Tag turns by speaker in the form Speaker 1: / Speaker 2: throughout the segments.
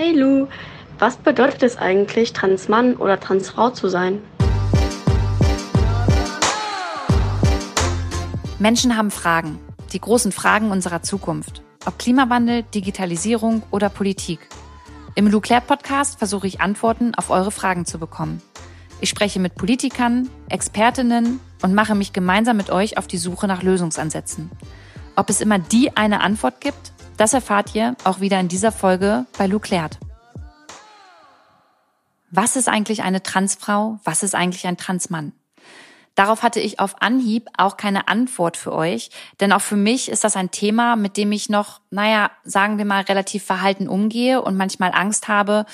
Speaker 1: Hey Lou, was bedeutet es eigentlich, Transmann oder Transfrau zu sein?
Speaker 2: Menschen haben Fragen, die großen Fragen unserer Zukunft. Ob Klimawandel, Digitalisierung oder Politik. Im Lou Claire Podcast versuche ich Antworten auf eure Fragen zu bekommen. Ich spreche mit Politikern, Expertinnen und mache mich gemeinsam mit euch auf die Suche nach Lösungsansätzen. Ob es immer die eine Antwort gibt, das erfahrt ihr auch wieder in dieser Folge bei Lou Klärt. Was ist eigentlich eine Transfrau? Was ist eigentlich ein Transmann? Darauf hatte ich auf Anhieb auch keine Antwort für euch, denn auch für mich ist das ein Thema, mit dem ich noch, naja, sagen wir mal, relativ verhalten umgehe und manchmal Angst habe,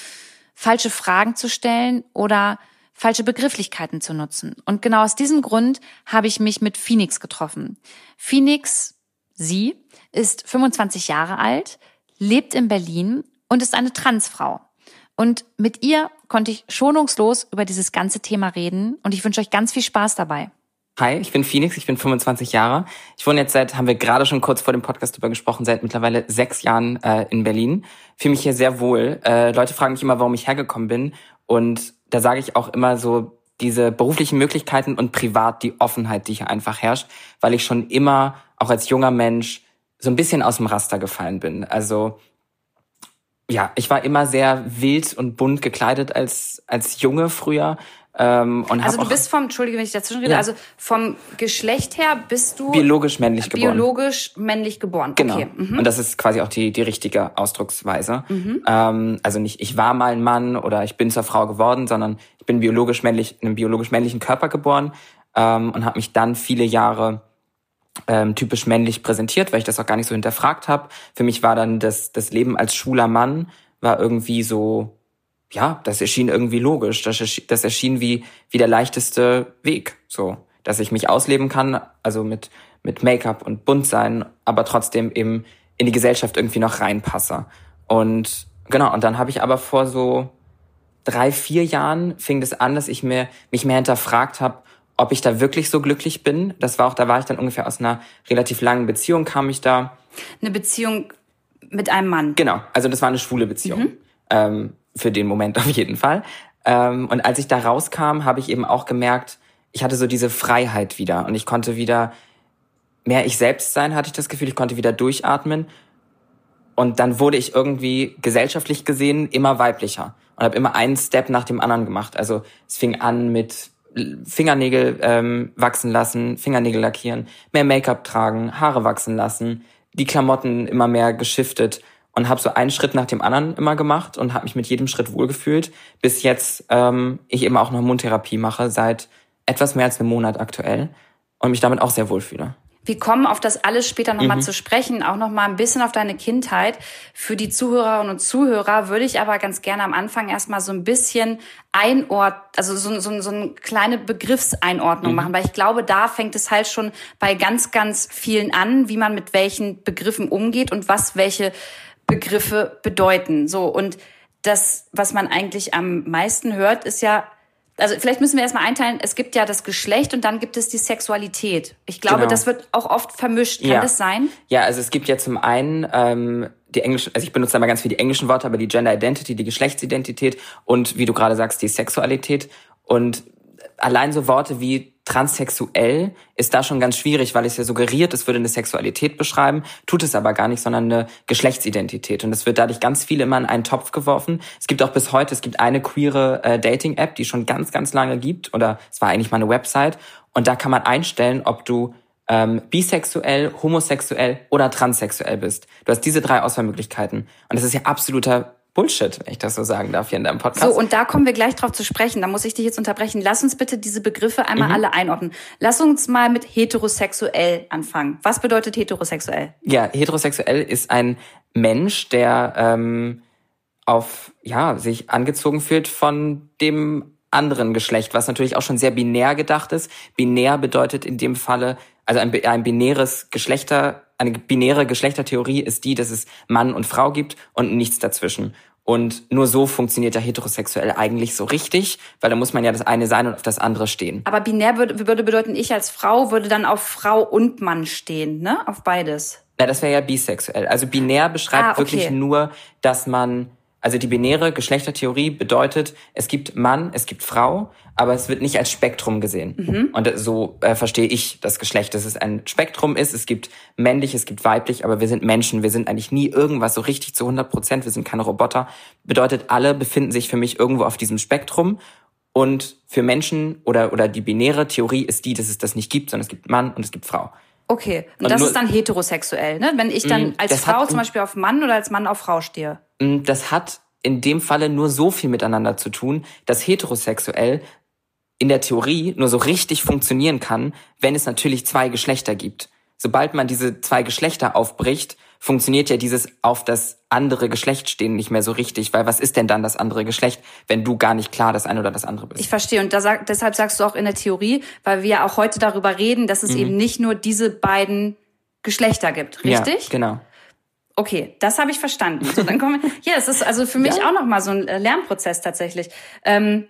Speaker 2: falsche Fragen zu stellen oder falsche Begrifflichkeiten zu nutzen. Und genau aus diesem Grund habe ich mich mit Phoenix getroffen. Phoenix, sie, ist 25 Jahre alt, lebt in Berlin und ist eine Transfrau. Und mit ihr konnte ich schonungslos über dieses ganze Thema reden und ich wünsche euch ganz viel Spaß dabei.
Speaker 3: Hi, ich bin Phoenix, ich bin 25 Jahre. Ich wohne jetzt seit, haben wir gerade schon kurz vor dem Podcast drüber gesprochen, seit mittlerweile sechs Jahren äh, in Berlin. Fühle mich hier sehr wohl. Äh, Leute fragen mich immer, warum ich hergekommen bin. Und da sage ich auch immer so, diese beruflichen Möglichkeiten und privat die Offenheit, die hier einfach herrscht, weil ich schon immer, auch als junger Mensch, so ein bisschen aus dem Raster gefallen bin. Also ja, ich war immer sehr wild und bunt gekleidet als als Junge früher. Ähm, und
Speaker 2: also du bist vom, Entschuldige, wenn ich dazwischen rede, ja. also vom Geschlecht her bist du
Speaker 3: biologisch männlich geboren.
Speaker 2: Biologisch männlich geboren.
Speaker 3: Genau.
Speaker 2: Okay.
Speaker 3: Mhm. Und das ist quasi auch die die richtige Ausdrucksweise. Mhm. Ähm, also nicht ich war mal ein Mann oder ich bin zur Frau geworden, sondern ich bin biologisch männlich in einem biologisch männlichen Körper geboren ähm, und habe mich dann viele Jahre ähm, typisch männlich präsentiert, weil ich das auch gar nicht so hinterfragt habe. Für mich war dann das, das Leben als schwuler Mann war irgendwie so, ja, das erschien irgendwie logisch. Das, erschien, das erschien wie, wie der leichteste Weg, so, dass ich mich ausleben kann, also mit, mit Make-up und bunt sein, aber trotzdem eben in die Gesellschaft irgendwie noch reinpasse. Und genau, und dann habe ich aber vor so drei, vier Jahren fing das an, dass ich mir, mich mehr hinterfragt habe, ob ich da wirklich so glücklich bin. Das war auch, da war ich dann ungefähr aus einer relativ langen Beziehung, kam ich da.
Speaker 2: Eine Beziehung mit einem Mann.
Speaker 3: Genau, also das war eine schwule Beziehung. Mhm. Ähm, für den Moment auf jeden Fall. Ähm, und als ich da rauskam, habe ich eben auch gemerkt, ich hatte so diese Freiheit wieder und ich konnte wieder mehr ich selbst sein, hatte ich das Gefühl, ich konnte wieder durchatmen. Und dann wurde ich irgendwie gesellschaftlich gesehen immer weiblicher und habe immer einen Step nach dem anderen gemacht. Also es fing an mit Fingernägel ähm, wachsen lassen, Fingernägel lackieren, mehr Make-up tragen, Haare wachsen lassen, die Klamotten immer mehr geschiftet und habe so einen Schritt nach dem anderen immer gemacht und habe mich mit jedem Schritt wohlgefühlt, bis jetzt ähm, ich eben auch noch Mundtherapie mache seit etwas mehr als einem Monat aktuell und mich damit auch sehr wohlfühle.
Speaker 2: Wir kommen auf das alles später nochmal mhm. zu sprechen, auch nochmal ein bisschen auf deine Kindheit. Für die Zuhörerinnen und Zuhörer würde ich aber ganz gerne am Anfang erstmal so ein bisschen einord, also so, so, so eine kleine Begriffseinordnung mhm. machen, weil ich glaube, da fängt es halt schon bei ganz, ganz vielen an, wie man mit welchen Begriffen umgeht und was welche Begriffe bedeuten. So und das, was man eigentlich am meisten hört, ist ja also vielleicht müssen wir erstmal einteilen, es gibt ja das Geschlecht und dann gibt es die Sexualität. Ich glaube, genau. das wird auch oft vermischt. Kann
Speaker 3: ja.
Speaker 2: das sein?
Speaker 3: Ja, also es gibt ja zum einen ähm, die englischen, also ich benutze immer ganz viel die englischen Worte, aber die Gender Identity, die Geschlechtsidentität und wie du gerade sagst, die Sexualität. Und allein so Worte wie transsexuell ist da schon ganz schwierig, weil es ja suggeriert, es würde eine Sexualität beschreiben, tut es aber gar nicht, sondern eine Geschlechtsidentität. Und es wird dadurch ganz viel immer in einen Topf geworfen. Es gibt auch bis heute, es gibt eine queere äh, Dating-App, die schon ganz, ganz lange gibt, oder es war eigentlich mal eine Website. Und da kann man einstellen, ob du ähm, bisexuell, homosexuell oder transsexuell bist. Du hast diese drei Auswahlmöglichkeiten. Und das ist ja absoluter Bullshit, wenn ich das so sagen darf hier in deinem Podcast.
Speaker 2: So, und da kommen wir gleich drauf zu sprechen. Da muss ich dich jetzt unterbrechen. Lass uns bitte diese Begriffe einmal mhm. alle einordnen. Lass uns mal mit heterosexuell anfangen. Was bedeutet heterosexuell?
Speaker 3: Ja, heterosexuell ist ein Mensch, der ähm, auf ja sich angezogen fühlt von dem anderen Geschlecht, was natürlich auch schon sehr binär gedacht ist. Binär bedeutet in dem Falle, also ein, ein binäres Geschlechter eine binäre Geschlechtertheorie ist die, dass es Mann und Frau gibt und nichts dazwischen. Und nur so funktioniert ja heterosexuell eigentlich so richtig, weil da muss man ja das eine sein und auf das andere stehen.
Speaker 2: Aber binär würde, bedeuten, ich als Frau würde dann auf Frau und Mann stehen, ne? Auf beides.
Speaker 3: Na, das wäre ja bisexuell. Also binär beschreibt ah, okay. wirklich nur, dass man Also die binäre Geschlechtertheorie bedeutet, es gibt Mann, es gibt Frau, aber es wird nicht als Spektrum gesehen. Mhm. Und so äh, verstehe ich das Geschlecht, dass es ein Spektrum ist. Es gibt männlich, es gibt weiblich, aber wir sind Menschen. Wir sind eigentlich nie irgendwas so richtig zu 100 Prozent. Wir sind keine Roboter. Bedeutet, alle befinden sich für mich irgendwo auf diesem Spektrum. Und für Menschen oder, oder die binäre Theorie ist die, dass es das nicht gibt, sondern es gibt Mann und es gibt Frau.
Speaker 2: Okay, und, und das ist dann heterosexuell, ne? Wenn ich dann mm, als Frau hat, zum Beispiel auf Mann oder als Mann auf Frau stehe.
Speaker 3: Mm, das hat in dem Falle nur so viel miteinander zu tun, dass heterosexuell in der Theorie nur so richtig funktionieren kann, wenn es natürlich zwei Geschlechter gibt. Sobald man diese zwei Geschlechter aufbricht, funktioniert ja dieses auf das andere Geschlecht stehen nicht mehr so richtig, weil was ist denn dann das andere Geschlecht, wenn du gar nicht klar das eine oder das andere bist?
Speaker 2: Ich verstehe und sag, deshalb sagst du auch in der Theorie, weil wir ja auch heute darüber reden, dass es mhm. eben nicht nur diese beiden Geschlechter gibt, richtig?
Speaker 3: Ja, genau.
Speaker 2: Okay, das habe ich verstanden. So, dann kommen, ja, es ist also für mich ja. auch noch mal so ein äh, Lernprozess tatsächlich. Ähm,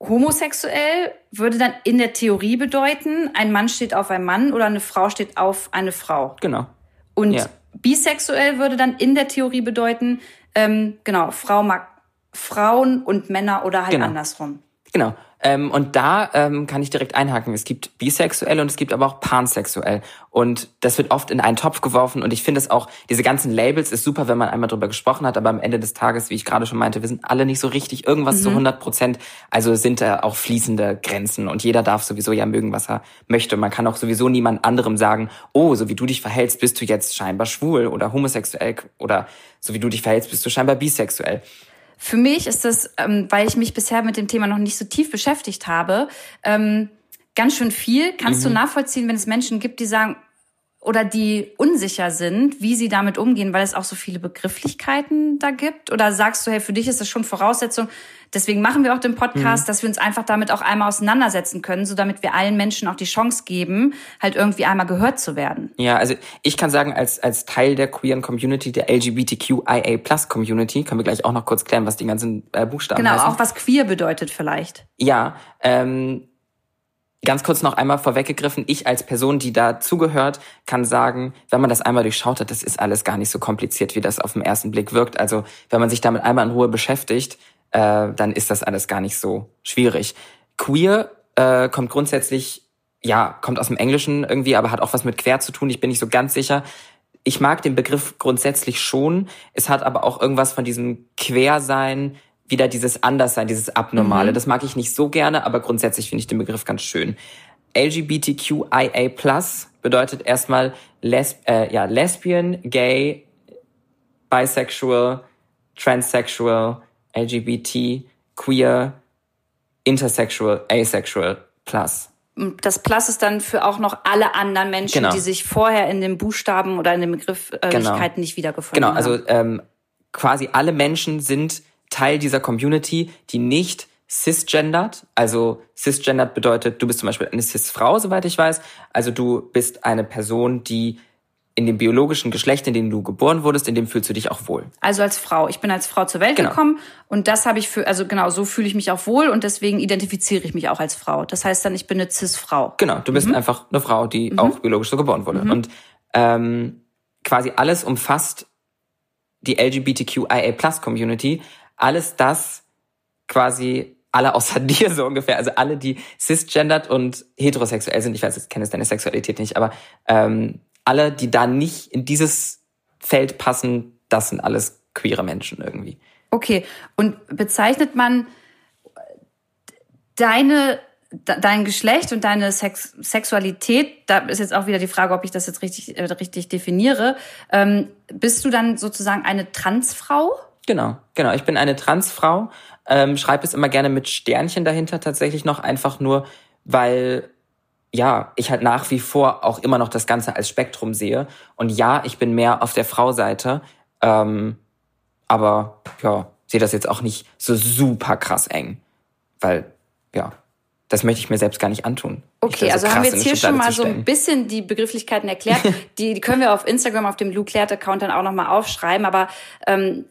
Speaker 2: homosexuell würde dann in der Theorie bedeuten, ein Mann steht auf einen Mann oder eine Frau steht auf eine Frau.
Speaker 3: Genau.
Speaker 2: Und ja. Bisexuell würde dann in der Theorie bedeuten, ähm, genau, Frau mag Frauen und Männer oder halt
Speaker 3: genau.
Speaker 2: andersrum.
Speaker 3: Genau. Ähm, und da ähm, kann ich direkt einhaken. Es gibt bisexuell und es gibt aber auch pansexuell. Und das wird oft in einen Topf geworfen. Und ich finde es auch, diese ganzen Labels ist super, wenn man einmal drüber gesprochen hat. Aber am Ende des Tages, wie ich gerade schon meinte, wir sind alle nicht so richtig irgendwas mhm. zu 100 Prozent. Also sind da auch fließende Grenzen. Und jeder darf sowieso ja mögen, was er möchte. Man kann auch sowieso niemand anderem sagen, oh, so wie du dich verhältst, bist du jetzt scheinbar schwul oder homosexuell. Oder so wie du dich verhältst, bist du scheinbar bisexuell.
Speaker 2: Für mich ist das, ähm, weil ich mich bisher mit dem Thema noch nicht so tief beschäftigt habe, ähm, ganz schön viel. Kannst mhm. du nachvollziehen, wenn es Menschen gibt, die sagen, oder die unsicher sind, wie sie damit umgehen, weil es auch so viele Begrifflichkeiten da gibt? Oder sagst du, hey, für dich ist das schon Voraussetzung, deswegen machen wir auch den Podcast, mhm. dass wir uns einfach damit auch einmal auseinandersetzen können, so damit wir allen Menschen auch die Chance geben, halt irgendwie einmal gehört zu werden?
Speaker 3: Ja, also ich kann sagen, als, als Teil der queeren Community, der LGBTQIA Plus Community, können wir gleich auch noch kurz klären, was die ganzen äh, Buchstaben
Speaker 2: genau. Genau, auch was queer bedeutet vielleicht.
Speaker 3: Ja, ähm, Ganz kurz noch einmal vorweggegriffen, ich als Person, die da zugehört, kann sagen, wenn man das einmal durchschaut hat, das ist alles gar nicht so kompliziert, wie das auf den ersten Blick wirkt. Also wenn man sich damit einmal in Ruhe beschäftigt, äh, dann ist das alles gar nicht so schwierig. Queer äh, kommt grundsätzlich, ja, kommt aus dem Englischen irgendwie, aber hat auch was mit quer zu tun. Ich bin nicht so ganz sicher. Ich mag den Begriff grundsätzlich schon. Es hat aber auch irgendwas von diesem Quersein, wieder dieses Anderssein, dieses Abnormale. Mhm. Das mag ich nicht so gerne, aber grundsätzlich finde ich den Begriff ganz schön. LGBTQIA+ bedeutet erstmal Les äh, ja, Lesbian, Gay, Bisexual, Transsexual, LGBT, Queer, Intersexual, Asexual Plus.
Speaker 2: Das Plus ist dann für auch noch alle anderen Menschen, genau. die sich vorher in den Buchstaben oder in den Begrifflichkeiten genau. nicht wiedergefunden
Speaker 3: genau. haben. Genau, also ähm, quasi alle Menschen sind Teil dieser Community, die nicht cisgendert. Also cisgendert bedeutet, du bist zum Beispiel eine cis-Frau, soweit ich weiß. Also du bist eine Person, die in dem biologischen Geschlecht, in dem du geboren wurdest, in dem fühlst du dich auch wohl.
Speaker 2: Also als Frau. Ich bin als Frau zur Welt genau. gekommen und das habe ich für, also genau, so fühle ich mich auch wohl und deswegen identifiziere ich mich auch als Frau. Das heißt dann, ich bin eine Cis-Frau.
Speaker 3: Genau, du bist mhm. einfach eine Frau, die mhm. auch biologisch so geboren wurde. Mhm. Und ähm, quasi alles umfasst die LGBTQIA-Plus-Community, alles das quasi alle außer dir so ungefähr, also alle, die cisgendert und heterosexuell sind, ich weiß, ich kenne deine Sexualität nicht, aber ähm, alle, die da nicht in dieses Feld passen, das sind alles queere Menschen irgendwie.
Speaker 2: Okay, und bezeichnet man deine dein Geschlecht und deine Sex Sexualität, da ist jetzt auch wieder die Frage, ob ich das jetzt richtig, äh, richtig definiere. Ähm, bist du dann sozusagen eine Transfrau?
Speaker 3: Genau, genau. Ich bin eine Transfrau, ähm, schreibe es immer gerne mit Sternchen dahinter tatsächlich noch, einfach nur, weil ja, ich halt nach wie vor auch immer noch das Ganze als Spektrum sehe. Und ja, ich bin mehr auf der Frau-Seite, ähm, aber ja, sehe das jetzt auch nicht so super krass eng. Weil, ja, das möchte ich mir selbst gar nicht antun.
Speaker 2: Okay, also haben wir jetzt hier schon mal so ein bisschen die Begrifflichkeiten erklärt. die, die können wir auf Instagram, auf dem Lou Account dann auch nochmal aufschreiben. Aber ähm,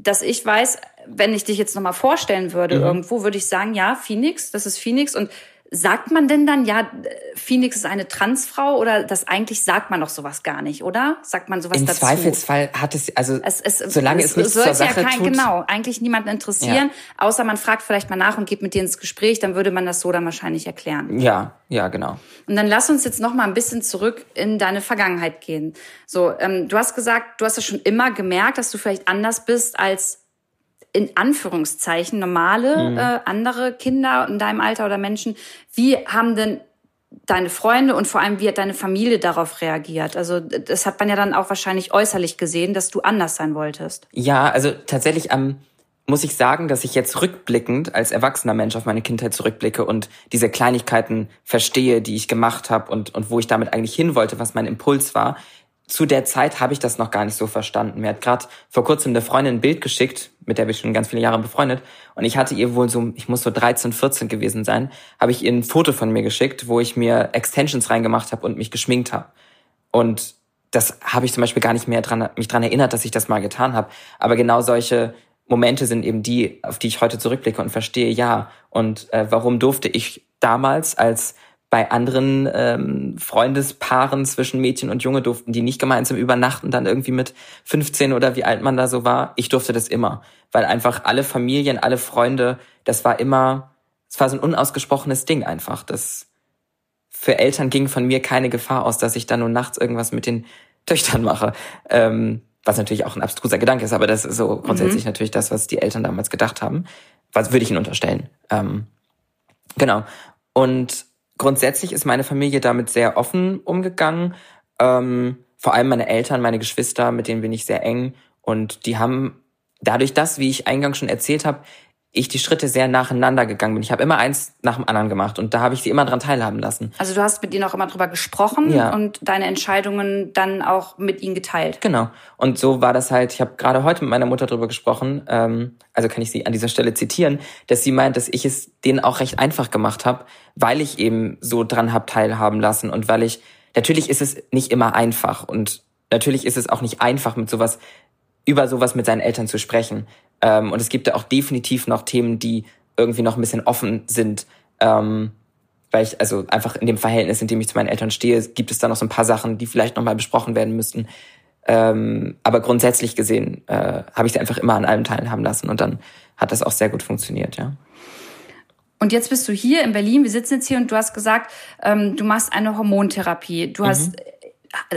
Speaker 2: dass ich weiß, wenn ich dich jetzt nochmal vorstellen würde mhm. irgendwo, würde ich sagen, ja, Phoenix, das ist Phoenix und Sagt man denn dann, ja, Phoenix ist eine Transfrau oder das eigentlich sagt man doch sowas gar nicht, oder? Sagt man sowas
Speaker 3: Im
Speaker 2: dazu?
Speaker 3: Zweifelsfall hat es, also
Speaker 2: es, es,
Speaker 3: solange es, es nichts zur Sache
Speaker 2: ja kein,
Speaker 3: tut.
Speaker 2: Genau, eigentlich niemanden interessieren, ja. außer man fragt vielleicht mal nach und geht mit dir ins Gespräch, dann würde man das so dann wahrscheinlich erklären.
Speaker 3: Ja, ja, genau.
Speaker 2: Und dann lass uns jetzt noch mal ein bisschen zurück in deine Vergangenheit gehen. So, ähm, du hast gesagt, du hast ja schon immer gemerkt, dass du vielleicht anders bist als in Anführungszeichen normale mhm. äh, andere Kinder in deinem Alter oder Menschen. Wie haben denn deine Freunde und vor allem wie hat deine Familie darauf reagiert? Also das hat man ja dann auch wahrscheinlich äußerlich gesehen, dass du anders sein wolltest.
Speaker 3: Ja, also tatsächlich am ähm, muss ich sagen, dass ich jetzt rückblickend als erwachsener Mensch auf meine Kindheit zurückblicke und diese Kleinigkeiten verstehe, die ich gemacht habe und, und wo ich damit eigentlich hin wollte, was mein Impuls war zu der Zeit habe ich das noch gar nicht so verstanden. Mir hat gerade vor kurzem eine Freundin ein Bild geschickt, mit der wir schon ganz viele Jahre befreundet. Und ich hatte ihr wohl so, ich muss so 13, 14 gewesen sein, habe ich ihr ein Foto von mir geschickt, wo ich mir Extensions reingemacht habe und mich geschminkt habe. Und das habe ich zum Beispiel gar nicht mehr dran, mich dran erinnert, dass ich das mal getan habe. Aber genau solche Momente sind eben die, auf die ich heute zurückblicke und verstehe, ja. Und äh, warum durfte ich damals als bei anderen ähm, Freundespaaren zwischen Mädchen und Junge durften die nicht gemeinsam übernachten, dann irgendwie mit 15 oder wie alt man da so war. Ich durfte das immer, weil einfach alle Familien, alle Freunde, das war immer, es war so ein unausgesprochenes Ding einfach. Das für Eltern ging von mir keine Gefahr aus, dass ich dann nur nachts irgendwas mit den Töchtern mache. Ähm, was natürlich auch ein abstruser Gedanke ist, aber das ist so grundsätzlich mhm. natürlich das, was die Eltern damals gedacht haben. Was würde ich ihnen unterstellen? Ähm, genau. Und grundsätzlich ist meine Familie damit sehr offen umgegangen. Ähm, vor allem meine Eltern, meine Geschwister, mit denen bin ich sehr eng. Und die haben dadurch das, wie ich eingangs schon erzählt habe, ich die Schritte sehr nacheinander gegangen bin. Ich habe immer eins nach dem anderen gemacht und da habe ich sie immer dran teilhaben lassen.
Speaker 2: Also du hast mit ihnen auch immer drüber gesprochen ja. und deine Entscheidungen dann auch mit ihnen geteilt.
Speaker 3: Genau. Und so war das halt, ich habe gerade heute mit meiner Mutter drüber gesprochen, ähm, also kann ich sie an dieser Stelle zitieren, dass sie meint, dass ich es denen auch recht einfach gemacht habe, weil ich eben so dran habe teilhaben lassen und weil ich, natürlich ist es nicht immer einfach und natürlich ist es auch nicht einfach mit sowas über sowas mit seinen Eltern zu sprechen. Ähm, und es gibt da auch definitiv noch Themen, die irgendwie noch ein bisschen offen sind. Ähm, weil ich, also einfach in dem Verhältnis, in dem ich zu meinen Eltern stehe, gibt es da noch so ein paar Sachen, die vielleicht nochmal besprochen werden müssten. Ähm, aber grundsätzlich gesehen äh, habe ich sie einfach immer an allem teilhaben lassen und dann hat das auch sehr gut funktioniert, ja.
Speaker 2: Und jetzt bist du hier in Berlin, wir sitzen jetzt hier und du hast gesagt, ähm, du machst eine Hormontherapie. Du mhm. hast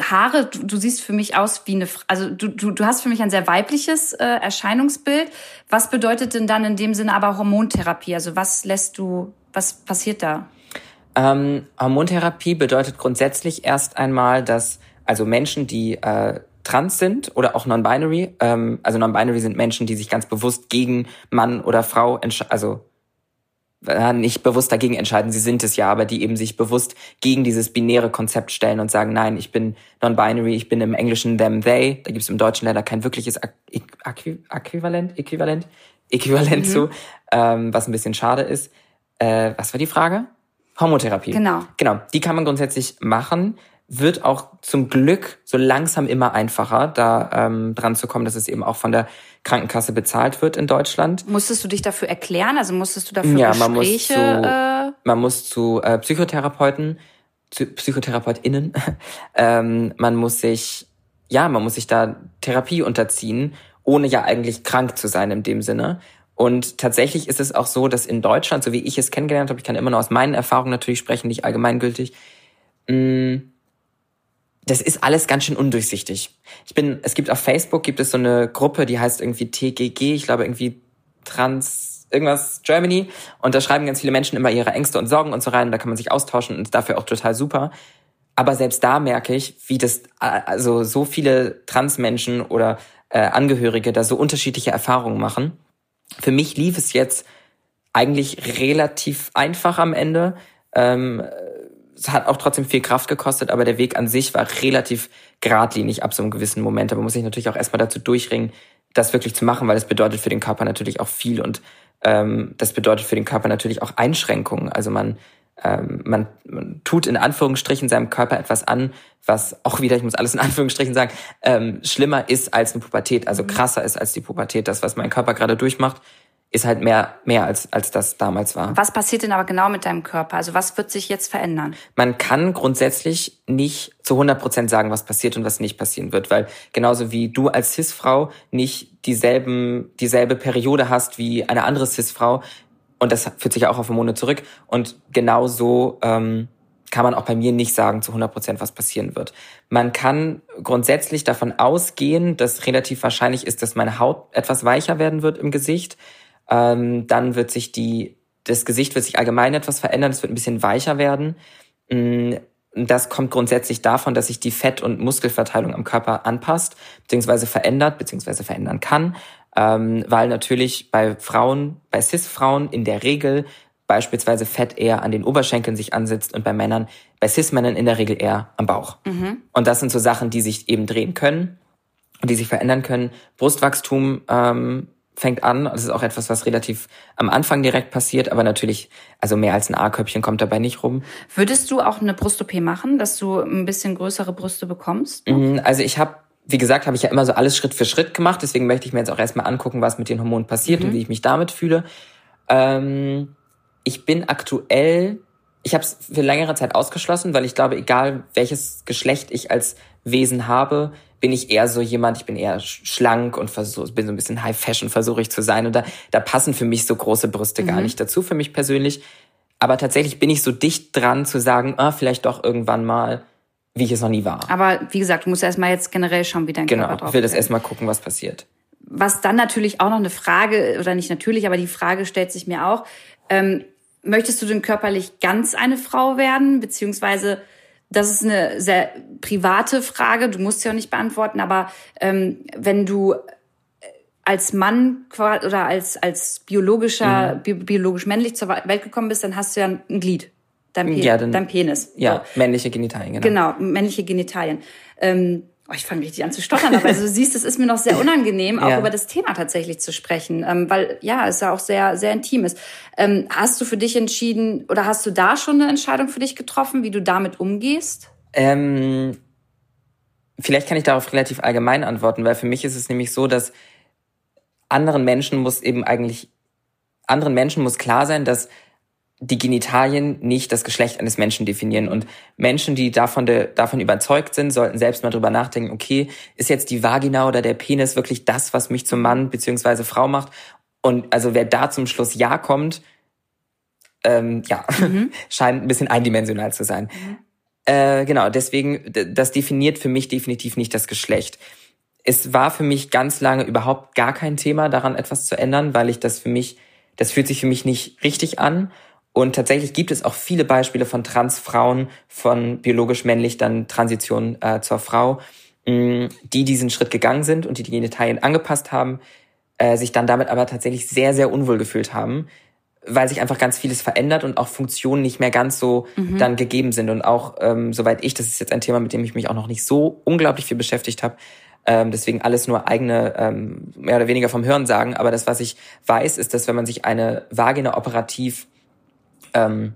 Speaker 2: Haare, du, du, siehst für mich aus wie eine, also du, du, du hast für mich ein sehr weibliches äh, Erscheinungsbild. Was bedeutet denn dann in dem Sinne aber Hormontherapie? Also was lässt du, was passiert da?
Speaker 3: Ähm, Hormontherapie bedeutet grundsätzlich erst einmal, dass also Menschen, die äh, trans sind oder auch non-binary, ähm, also non-binary sind Menschen, die sich ganz bewusst gegen Mann oder Frau, also nicht bewusst dagegen entscheiden, sie sind es ja, aber die eben sich bewusst gegen dieses binäre Konzept stellen und sagen, nein, ich bin non-binary, ich bin im Englischen them, they, da gibt es im Deutschen leider kein wirkliches Äquivalent, Äquivalent, Äquivalent mhm. zu, ähm, was ein bisschen schade ist. Äh, was war die Frage? Homotherapie.
Speaker 2: Genau.
Speaker 3: Genau, die kann man grundsätzlich machen wird auch zum Glück so langsam immer einfacher, da ähm, dran zu kommen, dass es eben auch von der Krankenkasse bezahlt wird in Deutschland.
Speaker 2: Musstest du dich dafür erklären? Also musstest du dafür ja, man Gespräche?
Speaker 3: Muss zu, äh... Man muss zu äh, Psychotherapeuten, zu PsychotherapeutInnen, ähm, man muss sich, ja, man muss sich da Therapie unterziehen, ohne ja eigentlich krank zu sein in dem Sinne. Und tatsächlich ist es auch so, dass in Deutschland, so wie ich es kennengelernt habe, ich kann immer nur aus meinen Erfahrungen natürlich sprechen, nicht allgemeingültig, mh, mm, das ist alles ganz schön undurchsichtig. Ich bin, es gibt auf Facebook gibt es so eine Gruppe, die heißt irgendwie TGG, ich glaube irgendwie Trans irgendwas Germany und da schreiben ganz viele Menschen immer ihre Ängste und Sorgen und so rein, und da kann man sich austauschen und dafür auch total super. Aber selbst da merke ich, wie das also so viele Transmenschen oder äh, Angehörige da so unterschiedliche Erfahrungen machen. Für mich lief es jetzt eigentlich relativ einfach am Ende. Ähm, es hat auch trotzdem viel Kraft gekostet, aber der Weg an sich war relativ geradlinig ab so einem gewissen Moment. Aber man muss sich natürlich auch erstmal dazu durchringen, das wirklich zu machen, weil es bedeutet für den Körper natürlich auch viel und ähm, das bedeutet für den Körper natürlich auch Einschränkungen. Also man, ähm, man, man tut in Anführungsstrichen seinem Körper etwas an, was auch wieder, ich muss alles in Anführungsstrichen sagen, ähm, schlimmer ist als eine Pubertät, also mhm. krasser ist als die Pubertät. Das, was mein Körper gerade durchmacht, ist halt mehr, mehr als, als das damals war.
Speaker 2: Was passiert denn aber genau mit deinem Körper? Also was wird sich jetzt verändern?
Speaker 3: Man kann grundsätzlich nicht zu 100 Prozent sagen, was passiert und was nicht passieren wird, weil genauso wie du als Cis-Frau nicht dieselben, dieselbe Periode hast wie eine andere Cis-Frau, und das führt sich auch auf Hormone zurück, und genauso ähm, kann man auch bei mir nicht sagen zu 100 Prozent, was passieren wird. Man kann grundsätzlich davon ausgehen, dass relativ wahrscheinlich ist, dass meine Haut etwas weicher werden wird im Gesicht. Ähm, dann wird sich die, das Gesicht wird sich allgemein etwas verändern, es wird ein bisschen weicher werden. Mm, das kommt grundsätzlich davon, dass sich die Fett- und Muskelverteilung am Körper anpasst, beziehungsweise verändert, beziehungsweise verändern kann. Ähm, weil natürlich bei Frauen, bei Cis-Frauen in der Regel beispielsweise Fett eher an den Oberschenkeln sich ansitzt und bei Männern, bei Cis-Männern in der Regel eher am Bauch. Mhm. Und das sind so Sachen, die sich eben drehen können und die sich verändern können. Brustwachstum ähm, fängt an. Das ist auch etwas, was relativ am Anfang direkt passiert, aber natürlich, also mehr als ein A-Köpfchen kommt dabei nicht rum.
Speaker 2: Würdest du auch eine Brust-OP machen, dass du ein bisschen größere Brüste bekommst?
Speaker 3: Mhm, also ich habe wie gesagt, habe ich ja immer so alles Schritt für Schritt gemacht. Deswegen möchte ich mir jetzt auch erstmal angucken, was mit den Hormonen passiert mhm. und wie ich mich damit fühle. Ähm, ich bin aktuell, ich habe es für längere Zeit ausgeschlossen, weil ich glaube, egal welches Geschlecht ich als Wesen habe, bin ich eher so jemand, ich bin eher schlank und versuch, bin so ein bisschen High Fashion, versuche ich zu sein. Und da, da passen für mich so große Brüste mhm. gar nicht dazu, für mich persönlich. Aber tatsächlich bin ich so dicht dran zu sagen, ah, vielleicht doch irgendwann mal, wie ich es noch nie war.
Speaker 2: Aber wie gesagt, du musst erstmal jetzt generell schauen, wie dein
Speaker 3: genau,
Speaker 2: Körper drauf
Speaker 3: Genau, ich will das erstmal gucken, was passiert.
Speaker 2: Was dann natürlich auch noch eine Frage, oder nicht natürlich, aber die Frage stellt sich mir auch, ähm, möchtest du denn körperlich ganz eine Frau werden? Beziehungsweise, das ist eine sehr private Frage, du musst sie auch nicht beantworten, aber ähm, wenn du als Mann oder als, als biologischer, mhm. bi biologisch männlich zur Welt gekommen bist, dann hast du ja ein Glied. Dein, Pe ja, dann, dein Penis.
Speaker 3: Ja, so. männliche Genitalien,
Speaker 2: genau. Genau, männliche Genitalien. Ähm, Oh, ich fange richtig an zu stottern, aber also, du siehst, es ist mir noch sehr unangenehm, auch ja. über das Thema tatsächlich zu sprechen, ähm, weil ja, es ja auch sehr, sehr intim ist. Ähm, hast du für dich entschieden oder hast du da schon eine Entscheidung für dich getroffen, wie du damit umgehst?
Speaker 3: Ähm, vielleicht kann ich darauf relativ allgemein antworten, weil für mich ist es nämlich so, dass anderen Menschen muss eben eigentlich, anderen Menschen muss klar sein, dass die Genitalien nicht das Geschlecht eines Menschen definieren. Und Menschen, die davon, de, davon überzeugt sind, sollten selbst mal drüber nachdenken, okay, ist jetzt die Vagina oder der Penis wirklich das, was mich zum Mann beziehungsweise Frau macht? Und also wer da zum Schluss Ja kommt, ähm, ja, mhm. scheint ein bisschen eindimensional zu sein. Mhm. Äh, genau, deswegen, das definiert für mich definitiv nicht das Geschlecht. Es war für mich ganz lange überhaupt gar kein Thema, daran etwas zu ändern, weil ich das für mich, das fühlt sich für mich nicht richtig an. Und tatsächlich gibt es auch viele Beispiele von Transfrauen, von biologisch männlich dann Transition äh, zur Frau, mh, mm, die diesen Schritt gegangen sind und die die Genitalien angepasst haben, äh, sich dann damit aber tatsächlich sehr, sehr unwohl gefühlt haben, weil sich einfach ganz vieles verändert und auch Funktionen nicht mehr ganz so mhm. dann gegeben sind. Und auch, ähm, soweit ich, das ist jetzt ein Thema, mit dem ich mich auch noch nicht so unglaublich viel beschäftigt habe, ähm, deswegen alles nur eigene, ähm, mehr oder weniger vom Hören sagen. Aber das, was ich weiß, ist, dass wenn man sich eine Vagina operativ ähm,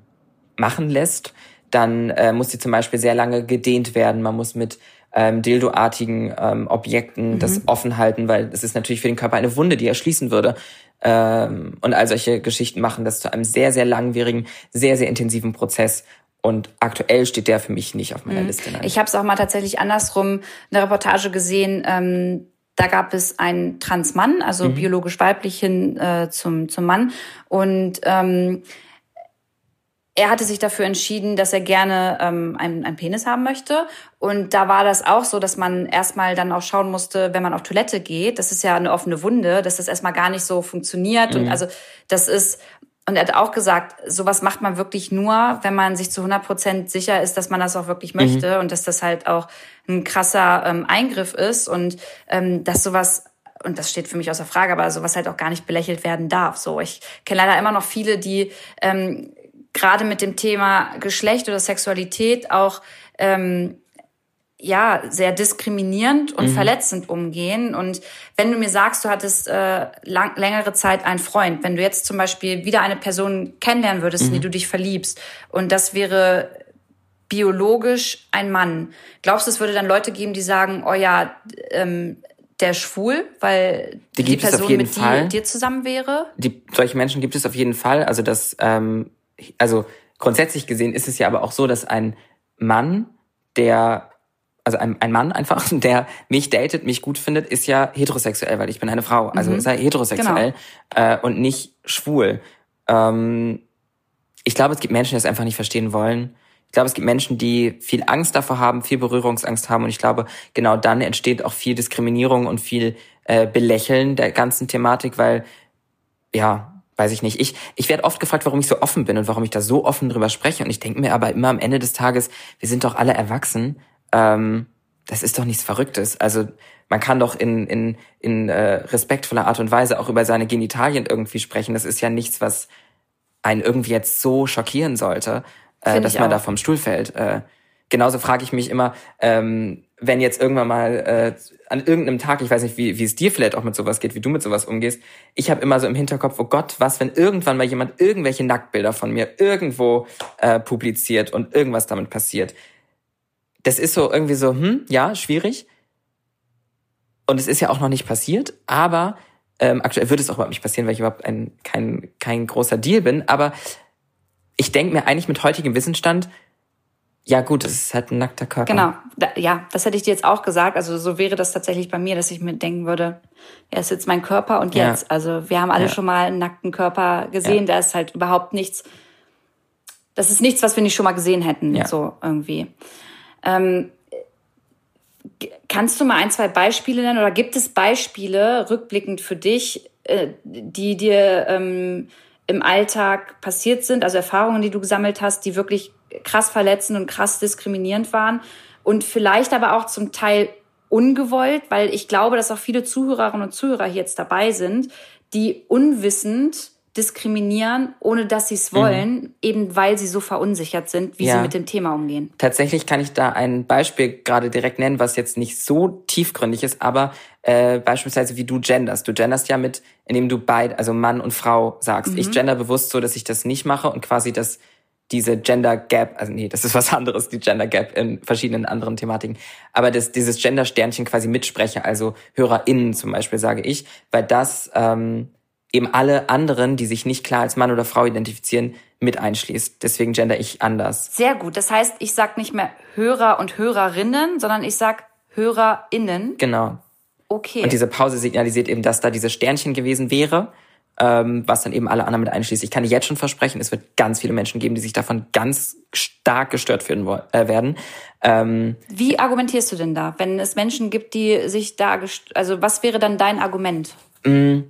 Speaker 3: machen lässt, dann äh, muss sie zum Beispiel sehr lange gedehnt werden. Man muss mit ähm, dildoartigen ähm, Objekten mhm. das offen halten, weil es ist natürlich für den Körper eine Wunde, die er schließen würde. Ähm, und all solche Geschichten machen das zu einem sehr, sehr langwierigen, sehr, sehr intensiven Prozess. Und aktuell steht der für mich nicht auf meiner mhm. Liste. Nein.
Speaker 2: Ich habe es auch mal tatsächlich andersrum eine Reportage gesehen. Ähm, da gab es einen Transmann, also mhm. biologisch weiblich hin äh, zum, zum Mann. Und ähm, er hatte sich dafür entschieden, dass er gerne ähm, einen, einen Penis haben möchte. Und da war das auch so, dass man erstmal dann auch schauen musste, wenn man auf Toilette geht, das ist ja eine offene Wunde, dass das erstmal gar nicht so funktioniert. Mhm. Und also das ist, und er hat auch gesagt, sowas macht man wirklich nur, wenn man sich zu 100 Prozent sicher ist, dass man das auch wirklich möchte mhm. und dass das halt auch ein krasser ähm, Eingriff ist und ähm, dass sowas und das steht für mich außer Frage, aber sowas halt auch gar nicht belächelt werden darf. So, ich kenne leider immer noch viele, die ähm, gerade mit dem Thema Geschlecht oder Sexualität auch ähm, ja sehr diskriminierend und mhm. verletzend umgehen. Und wenn du mir sagst, du hattest äh, lang, längere Zeit einen Freund, wenn du jetzt zum Beispiel wieder eine Person kennenlernen würdest, mhm. in die mhm. du dich verliebst, und das wäre biologisch ein Mann, glaubst du, es würde dann Leute geben, die sagen, oh ja, ähm, der schwul, weil die, die Person mit Fall. dir zusammen wäre?
Speaker 3: Die, solche Menschen gibt es auf jeden Fall. Also das, ähm, also grundsätzlich gesehen ist es ja aber auch so, dass ein Mann, der also ein, ein Mann einfach, der mich datet, mich gut findet, ist ja heterosexuell, weil ich bin eine Frau. Also mhm. sei heterosexuell genau. äh, und nicht schwul. Ähm, ich glaube, es gibt Menschen, die das einfach nicht verstehen wollen. Ich glaube, es gibt Menschen, die viel Angst davor haben, viel Berührungsangst haben. Und ich glaube, genau dann entsteht auch viel Diskriminierung und viel äh, Belächeln der ganzen Thematik, weil, ja, weiß ich nicht. Ich, ich werde oft gefragt, warum ich so offen bin und warum ich da so offen drüber spreche. Und ich denke mir aber immer am Ende des Tages, wir sind doch alle erwachsen. Ähm, das ist doch nichts Verrücktes. Also man kann doch in, in, in äh, respektvoller Art und Weise auch über seine Genitalien irgendwie sprechen. Das ist ja nichts, was einen irgendwie jetzt so schockieren sollte, äh, dass man auch. da vom Stuhl fällt. Äh, genauso frage ich mich immer, ähm, wenn jetzt irgendwann mal äh, an irgendeinem Tag, ich weiß nicht, wie, wie es dir vielleicht auch mit sowas geht, wie du mit sowas umgehst, ich habe immer so im Hinterkopf, oh Gott, was, wenn irgendwann mal jemand irgendwelche Nacktbilder von mir irgendwo äh, publiziert und irgendwas damit passiert. Das ist so irgendwie so, hm, ja, schwierig. Und es ist ja auch noch nicht passiert, aber ähm, aktuell wird es auch überhaupt nicht passieren, weil ich überhaupt ein, kein, kein großer Deal bin. Aber ich denke mir eigentlich mit heutigem Wissensstand, ja gut, es ist halt ein nackter Körper.
Speaker 2: Genau, da, ja, das hätte ich dir jetzt auch gesagt. Also so wäre das tatsächlich bei mir, dass ich mir denken würde, er ist jetzt mein Körper und jetzt. Ja. Also wir haben alle ja. schon mal einen nackten Körper gesehen, ja. da ist halt überhaupt nichts, das ist nichts, was wir nicht schon mal gesehen hätten, so irgendwie. Ähm, kannst du mal ein, zwei Beispiele nennen oder gibt es Beispiele rückblickend für dich, äh, die dir ähm, im Alltag passiert sind, also Erfahrungen, die du gesammelt hast, die wirklich krass verletzend und krass diskriminierend waren und vielleicht aber auch zum Teil ungewollt, weil ich glaube, dass auch viele Zuhörerinnen und Zuhörer hier jetzt dabei sind, die unwissend diskriminieren, ohne dass sie es mhm. wollen, mhm. eben weil sie so verunsichert sind, wie ja. sie mit dem Thema umgehen.
Speaker 3: Tatsächlich kann ich da ein Beispiel gerade direkt nennen, was jetzt nicht so tiefgründig ist, aber äh, beispielsweise wie du genderst. Du genderst ja mit, indem du beid, also Mann und Frau sagst. Mhm. Ich gender bewusst so, dass ich das nicht mache und quasi das diese Gender Gap, also nee, das ist was anderes, die Gender Gap in verschiedenen anderen Thematiken, aber das, dieses Gender Sternchen quasi mitspreche, also HörerInnen zum Beispiel sage ich, weil das ähm, eben alle anderen, die sich nicht klar als Mann oder Frau identifizieren, mit einschließt. Deswegen gender ich anders.
Speaker 2: Sehr gut. Das heißt, ich sag nicht mehr Hörer und Hörerinnen, sondern ich sag HörerInnen.
Speaker 3: Genau.
Speaker 2: Okay.
Speaker 3: Und diese Pause signalisiert eben, dass da dieses Sternchen gewesen wäre, ähm, was dann eben alle anderen mit einschließt. Ich kann dir jetzt schon versprechen, es wird ganz viele Menschen geben, die sich davon ganz stark gestört äh, werden.
Speaker 2: Ähm, Wie argumentierst du denn da, wenn es Menschen gibt, die sich da, also was wäre dann dein Argument? Mm,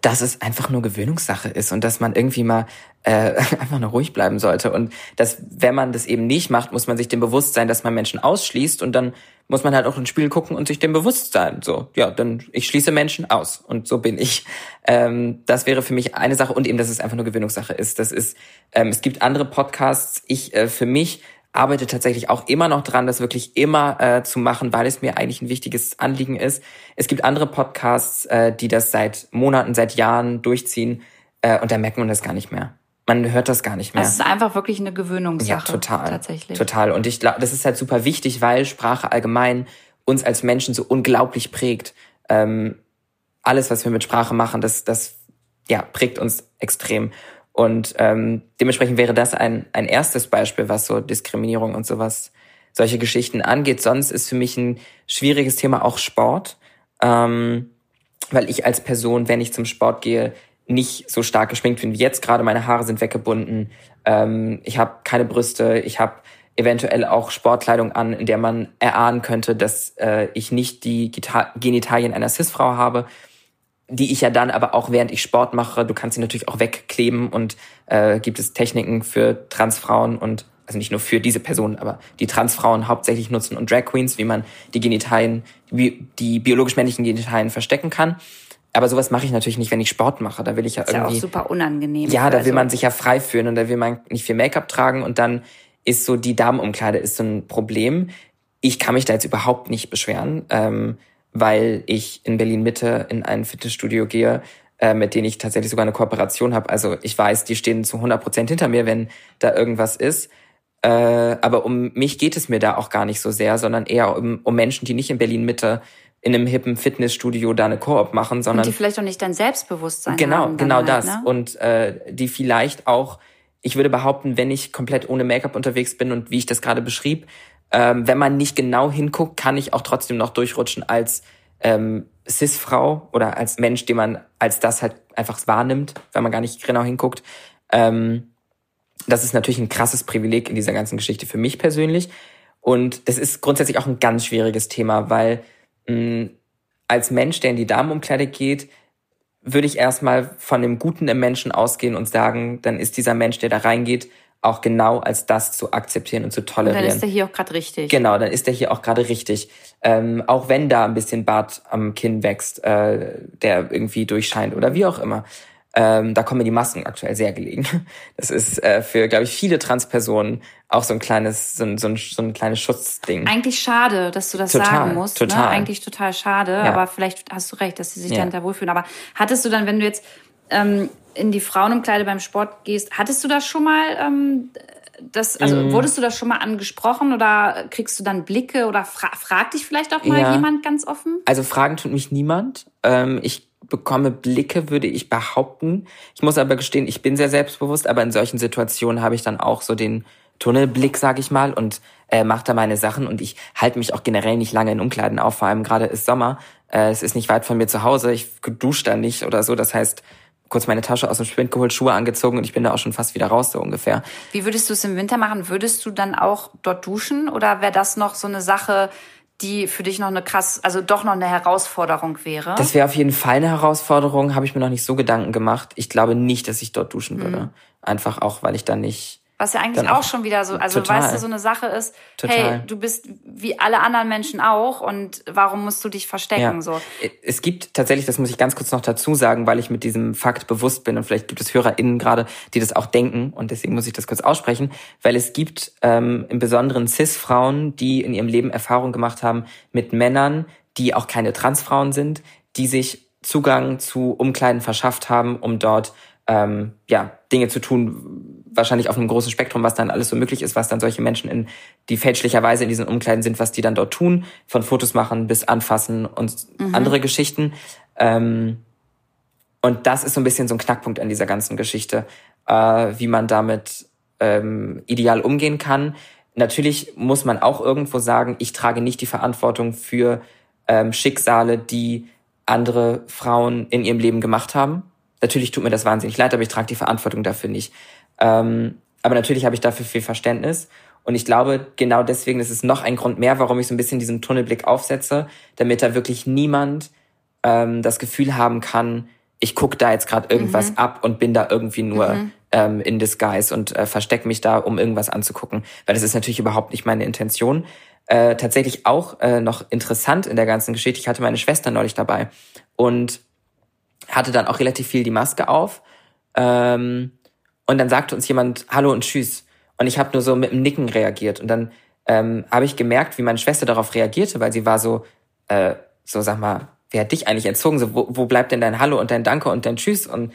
Speaker 3: dass es einfach nur Gewöhnungssache ist und dass man irgendwie mal äh, einfach nur ruhig bleiben sollte. Und dass, wenn man das eben nicht macht, muss man sich dem bewusst sein, dass man Menschen ausschließt und dann muss man halt auch ins Spiel gucken und sich dem bewusst sein. So, ja, dann ich schließe Menschen aus und so bin ich. Ähm, das wäre für mich eine Sache und eben, dass es einfach nur Gewöhnungssache ist. Das ist, ähm, es gibt andere Podcasts. Ich äh, für mich arbeite tatsächlich auch immer noch dran, das wirklich immer äh, zu machen, weil es mir eigentlich ein wichtiges Anliegen ist. Es gibt andere Podcasts, äh, die das seit Monaten, seit Jahren durchziehen äh, und da merkt man das gar nicht mehr. Man hört das gar nicht mehr.
Speaker 2: Es ist einfach wirklich eine Gewöhnungssache.
Speaker 3: Ja, total.
Speaker 2: Tatsächlich.
Speaker 3: Total. Und ich glaube, das ist halt super wichtig, weil Sprache allgemein uns als Menschen so unglaublich prägt. Ähm, alles, was wir mit Sprache machen, das, das ja, prägt uns extrem. Und ähm, dementsprechend wäre das ein, ein erstes Beispiel, was so Diskriminierung und sowas, solche Geschichten angeht. Sonst ist für mich ein schwieriges Thema auch Sport, ähm, weil ich als Person, wenn ich zum Sport gehe, nicht so stark geschminkt bin wie jetzt gerade. Meine Haare sind weggebunden, ähm, ich habe keine Brüste, ich habe eventuell auch Sportkleidung an, in der man erahnen könnte, dass äh, ich nicht die Genitalien einer Cis-Frau habe die ich ja dann aber auch während ich Sport mache, du kannst sie natürlich auch wegkleben und äh, gibt es Techniken für Transfrauen und also nicht nur für diese Personen, aber die Transfrauen hauptsächlich nutzen und Drag Queens, wie man die Genitalien, die biologisch männlichen Genitalien verstecken kann. Aber sowas mache ich natürlich nicht, wenn ich Sport mache. Da will ich ja
Speaker 2: das ist
Speaker 3: irgendwie.
Speaker 2: Ist ja auch super unangenehm.
Speaker 3: Ja, da will also man sich ja frei fühlen und da will man nicht viel Make-up tragen und dann ist so die Damenumkleide ist so ein Problem. Ich kann mich da jetzt überhaupt nicht beschweren. Ähm, weil ich in Berlin Mitte in ein Fitnessstudio gehe, äh, mit denen ich tatsächlich sogar eine Kooperation habe. Also ich weiß, die stehen zu 100 Prozent hinter mir, wenn da irgendwas ist. Äh, aber um mich geht es mir da auch gar nicht so sehr, sondern eher um, um Menschen, die nicht in Berlin Mitte in einem hippen Fitnessstudio da eine Koop machen, sondern
Speaker 2: und die vielleicht auch nicht dein Selbstbewusstsein
Speaker 3: genau
Speaker 2: haben
Speaker 3: genau
Speaker 2: halt,
Speaker 3: das
Speaker 2: ne?
Speaker 3: und äh, die vielleicht auch ich würde behaupten, wenn ich komplett ohne Make-up unterwegs bin und wie ich das gerade beschrieb, ähm, wenn man nicht genau hinguckt, kann ich auch trotzdem noch durchrutschen als ähm, Cis-Frau oder als Mensch, den man als das halt einfach wahrnimmt, wenn man gar nicht genau hinguckt. Ähm, das ist natürlich ein krasses Privileg in dieser ganzen Geschichte für mich persönlich. Und das ist grundsätzlich auch ein ganz schwieriges Thema, weil mh, als Mensch, der in die Damenumkleide geht, würde ich erstmal von dem Guten im Menschen ausgehen und sagen, dann ist dieser Mensch, der da reingeht, auch genau als das zu akzeptieren und zu
Speaker 2: Und
Speaker 3: tolerieren.
Speaker 2: dann ist er hier auch gerade richtig.
Speaker 3: Genau, dann ist er hier auch gerade richtig. Ähm, auch wenn da ein bisschen Bart am Kinn wächst, äh, der irgendwie durchscheint oder wie auch immer. Ähm, da kommen mir die Masken aktuell sehr gelegen. Das ist äh, für, glaube ich, viele Transpersonen auch so ein kleines, so ein, so ein, so ein kleines Schutzding.
Speaker 2: Eigentlich schade, dass du das
Speaker 3: Total,
Speaker 2: sagen musst. Ne?
Speaker 3: total.
Speaker 2: Eigentlich total schade,
Speaker 3: Ja.
Speaker 2: aber vielleicht hast du recht, dass sie sich
Speaker 3: Ja.
Speaker 2: dahinter wohlfühlen. Aber hattest du dann, wenn du jetzt ähm, in die Frauenumkleide beim Sport gehst, hattest du das schon mal, ähm, das, also
Speaker 3: Mm.
Speaker 2: wurdest du das schon mal angesprochen oder kriegst du dann Blicke oder fra fragt dich vielleicht auch mal
Speaker 3: Ja.
Speaker 2: jemand ganz offen?
Speaker 3: Also fragen tut mich niemand. Ähm, ich bekomme Blicke, würde ich behaupten. Ich muss aber gestehen, ich bin sehr selbstbewusst, aber in solchen Situationen habe ich dann auch so den Tunnelblick, sag ich mal, und äh, mache da meine Sachen. Und ich halte mich auch generell nicht lange in Umkleiden auf, vor allem gerade ist Sommer. Äh, es ist nicht weit von mir zu Hause. Ich dusche da nicht oder so. Das heißt, kurz meine Tasche aus dem Spind geholt, Schuhe angezogen und ich bin da auch schon fast wieder raus, so ungefähr.
Speaker 2: Wie würdest du es im Winter machen? Würdest du dann auch dort duschen oder wäre das noch so eine Sache, die für dich noch eine krass, also doch noch eine Herausforderung wäre?
Speaker 3: Das wäre auf jeden Fall eine Herausforderung, habe ich mir noch nicht so Gedanken gemacht. Ich glaube nicht, dass ich dort duschen würde. Einfach auch, weil ich da nicht
Speaker 2: Was ja eigentlich auch
Speaker 3: auch-
Speaker 2: schon wieder so, also
Speaker 3: Total.
Speaker 2: weißt du, so eine Sache ist,
Speaker 3: Total.
Speaker 2: hey, du bist wie alle anderen Menschen auch und warum musst du dich verstecken so?
Speaker 3: Es gibt tatsächlich, das muss ich ganz kurz noch dazu sagen, weil ich mit diesem Fakt bewusst bin und vielleicht gibt es HörerInnen gerade, die das auch denken und deswegen muss ich das kurz aussprechen, weil es gibt ähm, im Besonderen Cis-Frauen, die in ihrem Leben Erfahrung gemacht haben mit Männern, die auch keine Transfrauen sind, die sich Zugang zu Umkleiden verschafft haben, um dort ähm, ja Dinge zu tun, wahrscheinlich auf einem großen Spektrum, was dann alles so möglich ist, was dann solche Menschen in die fälschlicherweise in diesen Umkleiden sind, was die dann dort tun, von Fotos machen bis anfassen und andere Geschichten. Ähm, und das ist so ein bisschen so ein Knackpunkt an dieser ganzen Geschichte, äh, wie man damit ähm, ideal umgehen kann. Natürlich muss man auch irgendwo sagen, ich trage nicht die Verantwortung für ähm, Schicksale, die andere Frauen in ihrem Leben gemacht haben. Natürlich tut mir das wahnsinnig leid, aber ich trage die Verantwortung dafür nicht. Ähm, aber natürlich habe ich dafür viel Verständnis. Und ich glaube, genau deswegen ist es noch ein Grund mehr, warum ich so ein bisschen diesen Tunnelblick aufsetze, damit da wirklich niemand ähm, das Gefühl haben kann, ich gucke da jetzt gerade irgendwas ab und bin da irgendwie nur ähm, in Disguise und äh, verstecke mich da, um irgendwas anzugucken. Weil das ist natürlich überhaupt nicht meine Intention. Äh, tatsächlich auch äh, noch interessant in der ganzen Geschichte, ich hatte meine Schwester neulich dabei und hatte dann auch relativ viel die Maske auf. Ähm, und dann sagte uns jemand Hallo und Tschüss. Und ich habe nur so mit einem Nicken reagiert. Und dann ähm, habe ich gemerkt, wie meine Schwester darauf reagierte, weil sie war so, äh, so sag mal, wer hat dich eigentlich entzogen? So, wo, wo bleibt denn dein Hallo und dein Danke und dein Tschüss? Und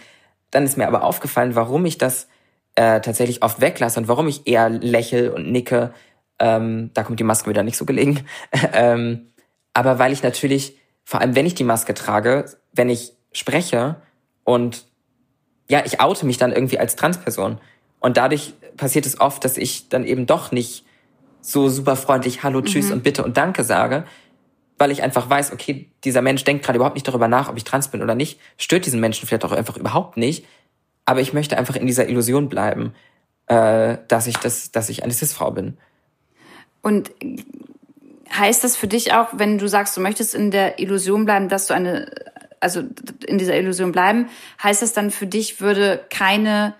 Speaker 3: dann ist mir aber aufgefallen, warum ich das äh, tatsächlich oft weglasse und warum ich eher lächel und nicke. Ähm, da kommt die Maske wieder nicht so gelegen. ähm, aber weil ich natürlich, vor allem wenn ich die Maske trage, wenn ich spreche und ja, ich oute mich dann irgendwie als Transperson. Und dadurch passiert es oft, dass ich dann eben doch nicht so super freundlich Hallo, Tschüss und Bitte und Danke sage, weil ich einfach weiß, okay, dieser Mensch denkt gerade überhaupt nicht darüber nach, ob ich trans bin oder nicht, stört diesen Menschen vielleicht auch einfach überhaupt nicht, aber ich möchte einfach in dieser Illusion bleiben, äh, dass ich das, dass ich eine Cis-Frau bin.
Speaker 2: Und heißt das für dich auch, wenn du sagst, du möchtest in der Illusion bleiben, dass du eine, also in dieser Illusion bleiben, heißt das dann für dich würde keine,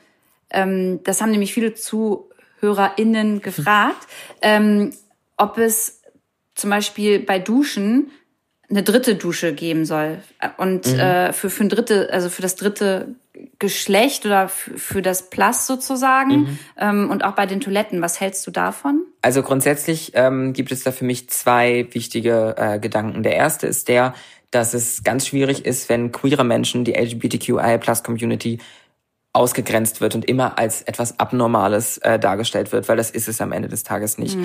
Speaker 2: ähm, das haben nämlich viele ZuhörerInnen gefragt, ähm, ob es zum Beispiel bei Duschen eine dritte Dusche geben soll. Und äh, für für ein dritte also für das dritte Geschlecht oder für, das Plus sozusagen ähm, und auch bei den Toiletten. Was hältst du davon?
Speaker 3: Also grundsätzlich ähm, gibt es da für mich zwei wichtige äh, Gedanken. Der erste ist der, dass es ganz schwierig ist, wenn queere Menschen, die LGBTQI-Plus-Community ausgegrenzt wird und immer als etwas Abnormales äh, dargestellt wird, weil das ist es am Ende des Tages nicht.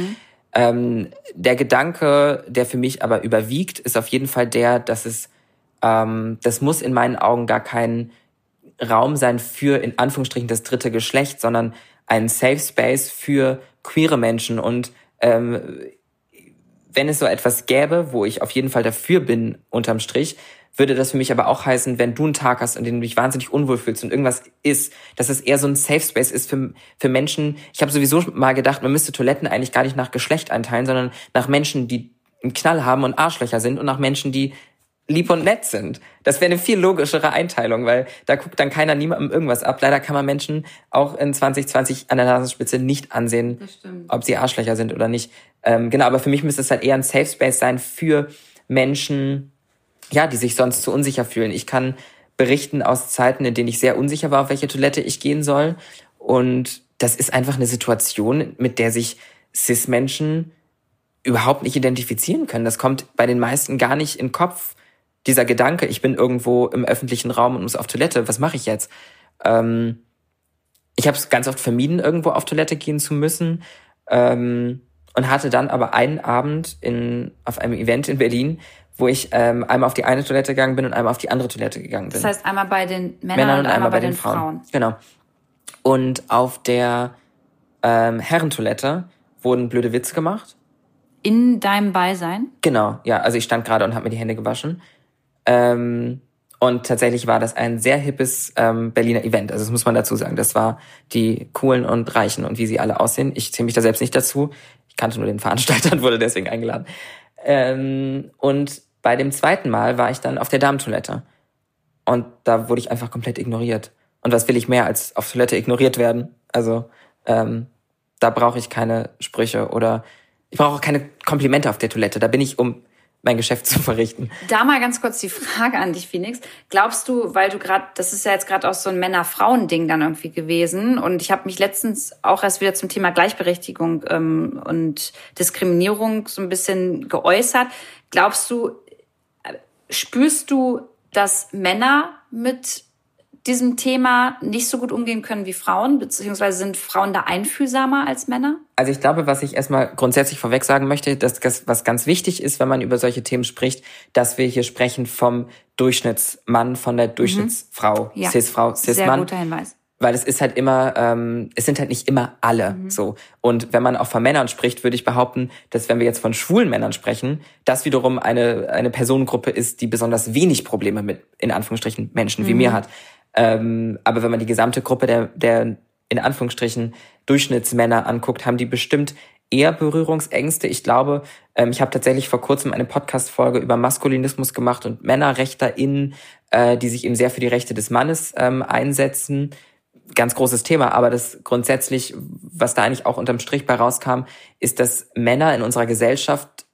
Speaker 3: Ähm, der Gedanke, der für mich aber überwiegt, ist auf jeden Fall der, dass es, ähm, das muss in meinen Augen gar kein Raum sein für in Anführungsstrichen das dritte Geschlecht, sondern ein Safe Space für queere Menschen. Und ähm, wenn es so etwas gäbe, wo ich auf jeden Fall dafür bin, unterm Strich, würde das für mich aber auch heißen, wenn du einen Tag hast, in dem du dich wahnsinnig unwohl fühlst und irgendwas ist, dass es eher so ein Safe Space ist für, für Menschen. Ich habe sowieso mal gedacht, man müsste Toiletten eigentlich gar nicht nach Geschlecht einteilen, sondern nach Menschen, die einen Knall haben und Arschlöcher sind und nach Menschen, die lieb und nett sind. Das wäre eine viel logischere Einteilung, weil da guckt dann keiner niemandem irgendwas ab. Leider kann man Menschen auch in 2020 an der Nasenspitze nicht ansehen, ob sie Arschlöcher sind oder nicht. Ähm, genau, aber für mich müsste es halt eher ein Safe Space sein für Menschen, ja, die sich sonst zu unsicher fühlen. Ich kann berichten aus Zeiten, in denen ich sehr unsicher war, auf welche Toilette ich gehen soll. Und das ist einfach eine Situation, mit der sich Cis-Menschen überhaupt nicht identifizieren können. Das kommt bei den meisten gar nicht in den Kopf. Dieser Gedanke, ich bin irgendwo im öffentlichen Raum und muss auf Toilette, was mache ich jetzt? Ähm, ich habe es ganz oft vermieden, irgendwo auf Toilette gehen zu müssen. Ähm, und hatte dann aber einen Abend in, auf einem Event in Berlin, wo ich ähm, einmal auf die eine Toilette gegangen bin und einmal auf die andere Toilette gegangen bin.
Speaker 2: Das heißt einmal bei den Männern, Männern und, und, einmal bei, den, den Frauen. Frauen.
Speaker 3: Genau. Und auf der ähm, Herrentoilette wurden blöde Witze gemacht.
Speaker 2: In deinem Beisein?
Speaker 3: Genau, ja. Also ich stand gerade und habe mir die Hände gewaschen. Ähm, und tatsächlich war das ein sehr hippes ähm, Berliner Event. Also das muss man dazu sagen. Das war die coolen und reichen und wie sie alle aussehen. Ich zähle mich da selbst nicht dazu. Ich kannte nur den Veranstalter und wurde deswegen eingeladen. Ähm, und bei dem zweiten Mal war ich dann auf der Damentoilette. Und da wurde ich einfach komplett ignoriert. Und was will ich mehr als auf Toilette ignoriert werden? Also ähm, da brauche ich keine Sprüche oder ich brauche auch keine Komplimente auf der Toilette. Da bin ich, um mein Geschäft zu verrichten.
Speaker 2: Da mal ganz kurz die Frage an dich, Phoenix. Glaubst du, weil du gerade, das ist ja jetzt gerade auch so ein Männer-Frauen-Ding dann irgendwie gewesen und ich habe mich letztens auch erst wieder zum Thema Gleichberechtigung ähm, und Diskriminierung so ein bisschen geäußert. Glaubst du, äh, spürst du, dass Männer mit diesem Thema nicht so gut umgehen können wie Frauen, beziehungsweise sind Frauen da einfühlsamer als Männer?
Speaker 3: Also ich glaube, was ich erstmal grundsätzlich vorweg sagen möchte, dass das, was ganz wichtig ist, wenn man über solche Themen spricht, dass wir hier sprechen vom Durchschnittsmann, von der Durchschnittsfrau, mhm. ja. Cis-Frau, Cis-Mann. Sehr guter Hinweis weil es ist halt immer, ähm, es sind halt nicht immer alle mhm. so. Und wenn man auch von Männern spricht, würde ich behaupten, dass wenn wir jetzt von schwulen Männern sprechen, das wiederum eine eine Personengruppe ist, die besonders wenig Probleme mit in Anführungsstrichen Menschen mhm. wie mir hat. Ähm, aber wenn man die gesamte Gruppe der, der in Anführungsstrichen Durchschnittsmänner anguckt, haben die bestimmt eher Berührungsängste. Ich glaube, ähm, ich habe tatsächlich vor kurzem eine Podcast-Folge über Maskulinismus gemacht und MännerrechterInnen, äh, die sich eben sehr für die Rechte des Mannes ähm, einsetzen. Ganz großes Thema, aber das grundsätzlich, was da eigentlich auch unterm Strich bei rauskam, ist, dass Männer in unserer Gesellschaft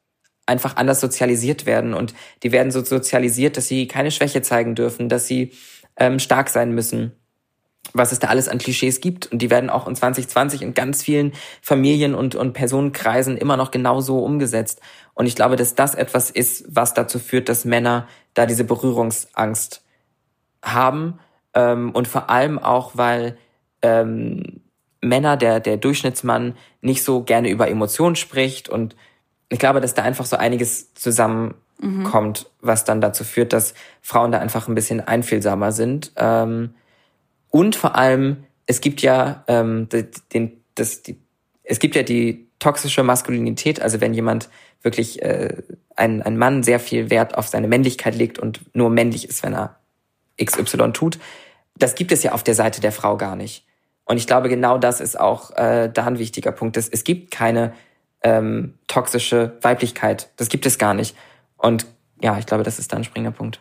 Speaker 3: einfach anders sozialisiert werden und die werden so sozialisiert, dass sie keine Schwäche zeigen dürfen, dass sie ähm, stark sein müssen was es da alles an Klischees gibt. Und die werden auch in 2020 in ganz vielen Familien und, und Personenkreisen immer noch genauso umgesetzt. Und ich glaube, dass das etwas ist, was dazu führt, dass Männer da diese Berührungsangst haben. Ähm, und vor allem auch, weil ähm, Männer, der, der Durchschnittsmann, nicht so gerne über Emotionen spricht. Und ich glaube, dass da einfach so einiges zusammen mhm. kommt, was dann dazu führt, dass Frauen da einfach ein bisschen einfühlsamer sind. Ähm, und vor allem, es gibt ja ähm, den, das, die, es gibt ja die toxische Maskulinität, also wenn jemand wirklich äh, ein, ein Mann sehr viel Wert auf seine Männlichkeit legt und nur männlich ist, wenn er XY tut, das gibt es ja auf der Seite der Frau gar nicht. Und ich glaube, genau das ist auch äh, da ein wichtiger Punkt. Es, es gibt keine ähm, toxische Weiblichkeit. Das gibt es gar nicht. Und ja, ich glaube, das ist da ein springender Punkt.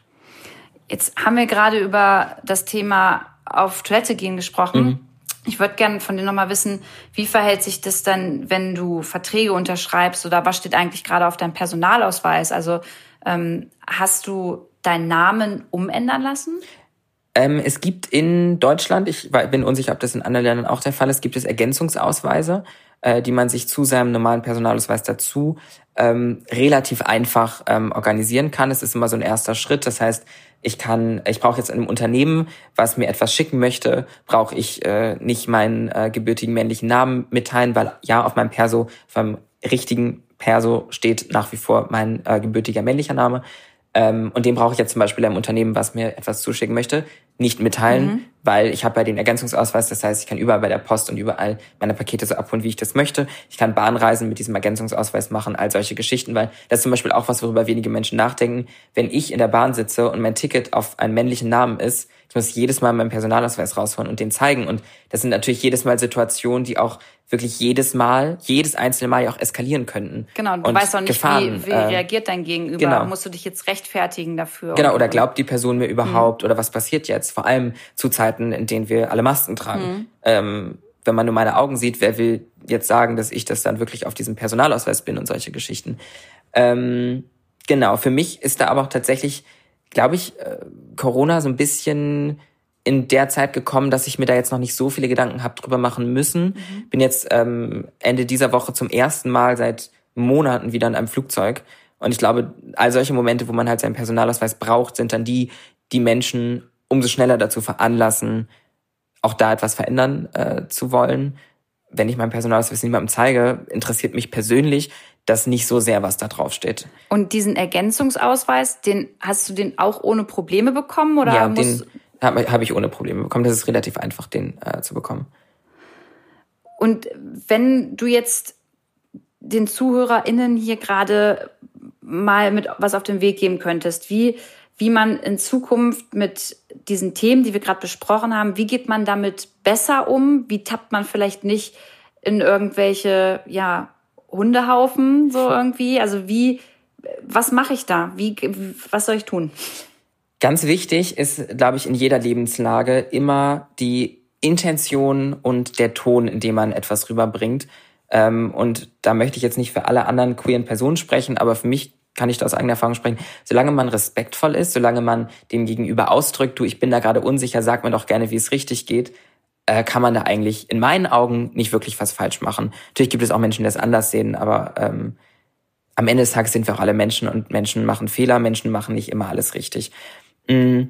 Speaker 2: Jetzt haben wir gerade über das Thema auf Toilette gehen gesprochen. Mhm. Ich würde gerne von dir nochmal wissen, wie verhält sich das dann, wenn du Verträge unterschreibst oder was steht eigentlich gerade auf deinem Personalausweis? Also ähm, hast du deinen Namen umändern lassen?
Speaker 3: Ähm, es gibt in Deutschland, ich bin unsicher, ob das in anderen Ländern auch der Fall ist, gibt es Ergänzungsausweise, äh, die man sich zu seinem normalen Personalausweis dazu ähm, relativ einfach ähm, organisieren kann. Es ist immer so ein erster Schritt. Das heißt, ich kann, ich brauche jetzt einem Unternehmen, was mir etwas schicken möchte, brauche ich äh, nicht meinen äh, gebürtigen männlichen Namen mitteilen, weil ja, auf meinem Perso, meinem richtigen Perso steht nach wie vor mein äh, gebürtiger männlicher Name. Ähm, und den brauche ich jetzt zum Beispiel einem Unternehmen, was mir etwas zuschicken möchte, nicht mitteilen, mhm. weil ich habe ja den Ergänzungsausweis. Das heißt, ich kann überall bei der Post und überall meine Pakete so abholen, wie ich das möchte. Ich kann Bahnreisen mit diesem Ergänzungsausweis machen, all solche Geschichten, weil das ist zum Beispiel auch was, worüber wenige Menschen nachdenken. Wenn ich in der Bahn sitze und mein Ticket auf einen männlichen Namen ist, ich muss jedes Mal meinen Personalausweis rausholen und den zeigen. Und das sind natürlich jedes Mal Situationen, die auch wirklich jedes Mal, jedes einzelne Mal ja auch eskalieren könnten.
Speaker 2: Genau, du
Speaker 3: und
Speaker 2: weißt auch nicht,
Speaker 3: Gefahren,
Speaker 2: wie, wie
Speaker 3: äh,
Speaker 2: reagiert dein Gegenüber.
Speaker 3: genau.
Speaker 2: Musst du dich jetzt rechtfertigen dafür?
Speaker 3: Genau, oder glaubt die Person mir überhaupt oder was passiert jetzt? Vor allem zu Zeiten, in denen wir alle Masken tragen. Ähm, wenn man nur meine Augen sieht, wer will jetzt sagen, dass ich das dann wirklich auf diesem Personalausweis bin und solche Geschichten. Ähm, genau, für mich ist da aber auch tatsächlich, glaube ich, äh, Corona so ein bisschen in der Zeit gekommen, dass ich mir da jetzt noch nicht so viele Gedanken habe drüber machen müssen. Bin jetzt ähm, Ende dieser Woche zum ersten Mal seit Monaten wieder in einem Flugzeug. Und ich glaube, all solche Momente, wo man halt seinen Personalausweis braucht, sind dann die, die Menschen umso schneller dazu veranlassen, auch da etwas verändern äh, zu wollen. Wenn ich meinen Personalausweis niemandem zeige, interessiert mich persönlich das nicht so sehr, was da drauf steht.
Speaker 2: Und diesen Ergänzungsausweis, den hast du den auch ohne Probleme bekommen oder
Speaker 3: ja, den habe hab ich ohne Probleme bekommen. Das ist relativ einfach, den äh, zu bekommen.
Speaker 2: Und wenn du jetzt den ZuhörerInnen hier gerade mal mit was auf den Weg geben könntest, wie, wie man in Zukunft mit diesen Themen, die wir gerade besprochen haben, wie geht man damit besser um? Wie tappt man vielleicht nicht in irgendwelche, ja, Hundehaufen so irgendwie? Also wie, was mache ich da? Wie, was soll ich tun?
Speaker 3: Ganz wichtig ist, glaube ich, in jeder Lebenslage immer die Intention und der Ton, in dem man etwas rüberbringt. Ähm, und da möchte ich jetzt nicht für alle anderen queeren Personen sprechen, aber für mich kann ich da aus eigener Erfahrung sprechen. Solange man respektvoll ist, solange man dem Gegenüber ausdrückt, du, ich bin da gerade unsicher, sag mir doch gerne, wie es richtig geht, äh, kann man da eigentlich in meinen Augen nicht wirklich was falsch machen. Natürlich gibt es auch Menschen, die das anders sehen, aber ähm, am Ende des Tages sind wir auch alle Menschen und Menschen machen Fehler, Menschen machen nicht immer alles richtig. Mm.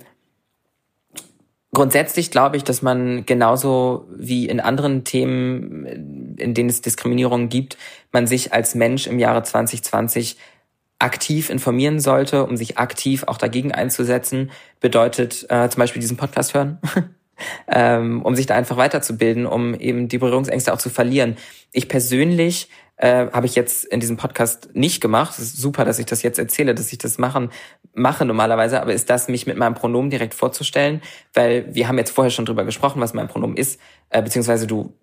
Speaker 3: Grundsätzlich glaube ich, dass man genauso wie in anderen Themen, in denen es Diskriminierung gibt, man sich als Mensch im Jahre 2020 aktiv informieren sollte, um sich aktiv auch dagegen einzusetzen. Bedeutet äh, zum Beispiel diesen Podcast hören, ähm, um sich da einfach weiterzubilden, um eben die Berührungsängste auch zu verlieren. Ich persönlich äh, habe ich jetzt in diesem Podcast nicht gemacht. Es ist super, dass ich das jetzt erzähle, dass ich das machen mache normalerweise, aber ist das, mich mit meinem Pronomen direkt vorzustellen, weil wir haben jetzt vorher schon drüber gesprochen, was mein Pronomen ist, äh, beziehungsweise du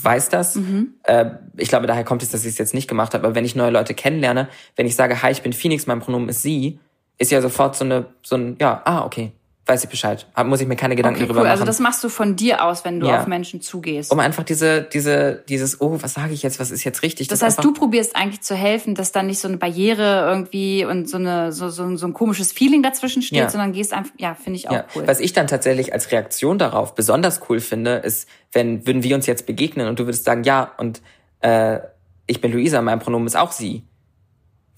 Speaker 3: weißt das. Mhm. Äh, ich glaube, daher kommt es, dass ich es jetzt nicht gemacht habe. Aber wenn ich neue Leute kennenlerne, wenn ich sage, hi, ich bin Phoenix, mein Pronomen ist sie, ist ja sofort so eine, so ein, ja, ah, okay, weiß ich Bescheid. Muss ich mir keine Gedanken
Speaker 2: okay,
Speaker 3: darüber
Speaker 2: cool.
Speaker 3: machen.
Speaker 2: Also das machst du von dir aus, wenn du
Speaker 3: Ja.
Speaker 2: auf Menschen zugehst.
Speaker 3: um einfach diese, diese, dieses, oh, was sage ich jetzt, was ist jetzt richtig?
Speaker 2: Das heißt,
Speaker 3: einfach,
Speaker 2: du probierst eigentlich zu helfen, dass da nicht so eine Barriere irgendwie und so eine so, so, so ein komisches Feeling dazwischen steht,
Speaker 3: Ja.
Speaker 2: sondern gehst einfach, ja, finde ich auch
Speaker 3: ja.
Speaker 2: cool.
Speaker 3: Was ich dann tatsächlich als Reaktion darauf besonders cool finde, ist, wenn würden wir uns jetzt begegnen und du würdest sagen, ja, und äh, ich bin Luisa, mein Pronomen ist auch sie.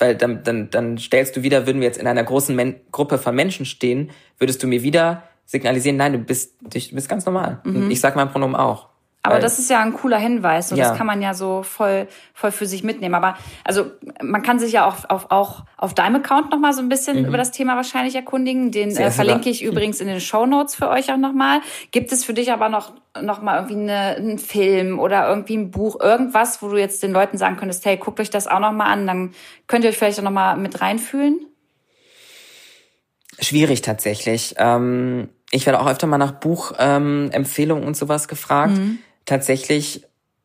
Speaker 3: Weil dann, dann, dann stellst du wieder, würden wir jetzt in einer großen Men Gruppe von Menschen stehen, würdest du mir wieder signalisieren, nein, du bist, du bist ganz normal. Und ich sag mein Pronomen auch.
Speaker 2: Mhm. Aber
Speaker 3: Weil-
Speaker 2: das ist ja ein cooler Hinweis und
Speaker 3: Ja.
Speaker 2: das kann man ja so voll, voll für sich mitnehmen. Aber also man kann sich ja auch auf, auch auf deinem Account noch mal so ein bisschen über das Thema wahrscheinlich erkundigen. Den
Speaker 3: Mhm. Sehr
Speaker 2: äh, verlinke ich übrigens in den Show Notes für euch auch noch mal. Gibt es für dich aber noch noch mal irgendwie eine, einen Film oder irgendwie ein Buch, irgendwas, wo du jetzt den Leuten sagen könntest, hey, guckt euch das auch noch mal an, dann könnt ihr euch vielleicht auch noch mal mit reinfühlen.
Speaker 3: Schwierig tatsächlich. Ähm, ich werde auch öfter mal nach Buchempfehlungen ähm, und sowas gefragt. Tatsächlich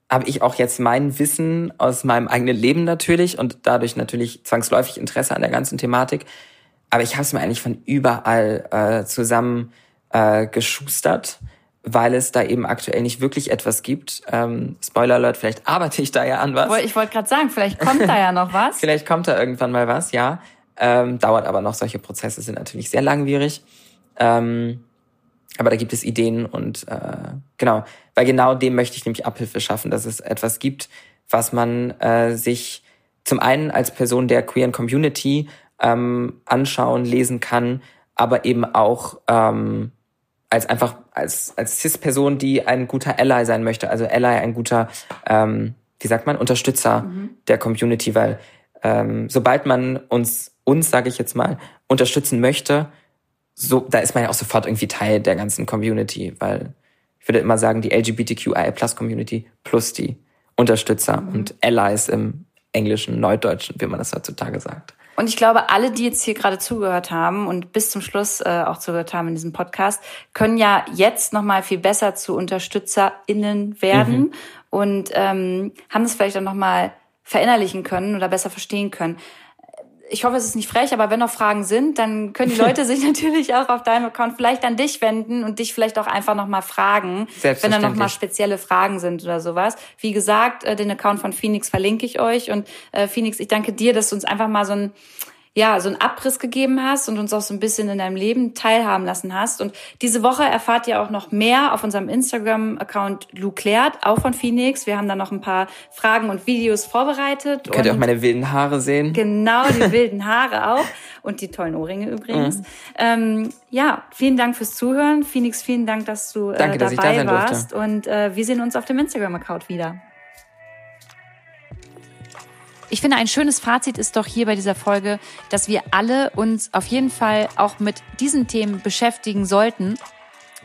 Speaker 3: habe ich auch jetzt mein Wissen aus meinem eigenen Leben natürlich und dadurch natürlich zwangsläufig Interesse an der ganzen Thematik. Aber ich habe es mir eigentlich von überall äh, zusammen äh, geschustert, weil es da eben aktuell nicht wirklich etwas gibt. Ähm, Spoiler Alert, vielleicht arbeite ich da ja an was.
Speaker 2: Ich wollte gerade sagen, vielleicht kommt da ja noch was.
Speaker 3: Vielleicht kommt da irgendwann mal was, ja. Ähm, dauert aber noch. Solche Prozesse sind natürlich sehr langwierig. Ähm, aber da gibt es Ideen und äh, genau, weil genau dem möchte ich nämlich Abhilfe schaffen, dass es etwas gibt, was man äh, sich zum einen als Person der queeren Community ähm, anschauen, lesen kann, aber eben auch ähm, als einfach als als cis-Person, die ein guter Ally sein möchte, also Ally ein guter ähm, wie sagt man, Unterstützer mhm. der Community, weil ähm, sobald man uns, uns sage ich jetzt mal, unterstützen möchte, so, da ist man ja auch sofort irgendwie Teil der ganzen Community, weil ich würde immer sagen, die LGBTQIA Plus Community plus die Unterstützer mhm. und Allies im englischen, neudeutschen, wie man das heutzutage sagt.
Speaker 2: Und ich glaube, alle, die jetzt hier gerade zugehört haben und bis zum Schluss äh, auch zugehört haben in diesem Podcast, können ja jetzt nochmal viel besser zu UnterstützerInnen werden mhm. und ähm, haben es vielleicht auch nochmal verinnerlichen können oder besser verstehen können ich hoffe, es ist nicht frech, aber wenn noch Fragen sind, dann können die Leute sich natürlich auch auf deinem Account vielleicht an dich wenden und dich vielleicht auch einfach nochmal fragen, wenn da nochmal spezielle Fragen sind oder sowas. Wie gesagt, äh, den Account von Phoenix verlinke ich euch und äh, Phoenix, ich danke dir, dass du uns einfach mal so ein ja, so einen Abriss gegeben hast und uns auch so ein bisschen in deinem Leben teilhaben lassen hast. Und diese Woche erfahrt ihr auch noch mehr auf unserem Instagram-Account Lou Klärt, auch von Phoenix. Wir haben da noch ein paar Fragen und Videos vorbereitet.
Speaker 3: Könnt ihr auch meine wilden Haare sehen?
Speaker 2: Genau, die wilden Haare auch. Und die tollen Ohrringe übrigens. Mhm. Ähm, ja, vielen Dank fürs Zuhören. Phoenix, vielen Dank, dass du äh, Danke, dabei dass da warst. Durfte. Und äh, wir sehen uns auf dem Instagram-Account wieder. Ich finde, ein schönes Fazit ist doch hier bei dieser Folge, dass wir alle uns auf jeden Fall auch mit diesen Themen beschäftigen sollten,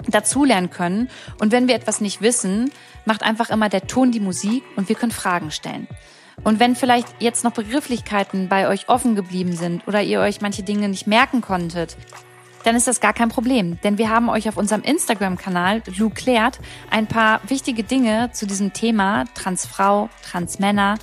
Speaker 2: dazulernen können. Und wenn wir etwas nicht wissen, macht einfach immer der Ton die Musik und wir können Fragen stellen. Und wenn vielleicht jetzt noch Begrifflichkeiten bei euch offen geblieben sind oder ihr euch manche Dinge nicht merken konntet, dann ist das gar kein Problem. Denn wir haben euch auf unserem Instagram-Kanal Lou klärt ein paar wichtige Dinge zu diesem Thema Transfrau, Transmänner,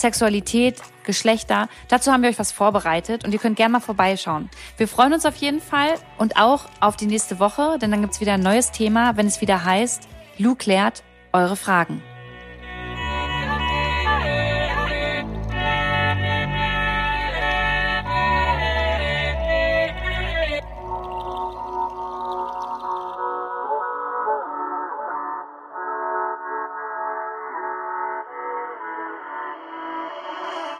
Speaker 2: Sexualität, Geschlechter. Dazu haben wir euch was vorbereitet und ihr könnt gerne mal vorbeischauen. Wir freuen uns auf jeden Fall und auch auf die nächste Woche, denn dann gibt's wieder ein neues Thema, wenn es wieder heißt, Lou klärt eure Fragen.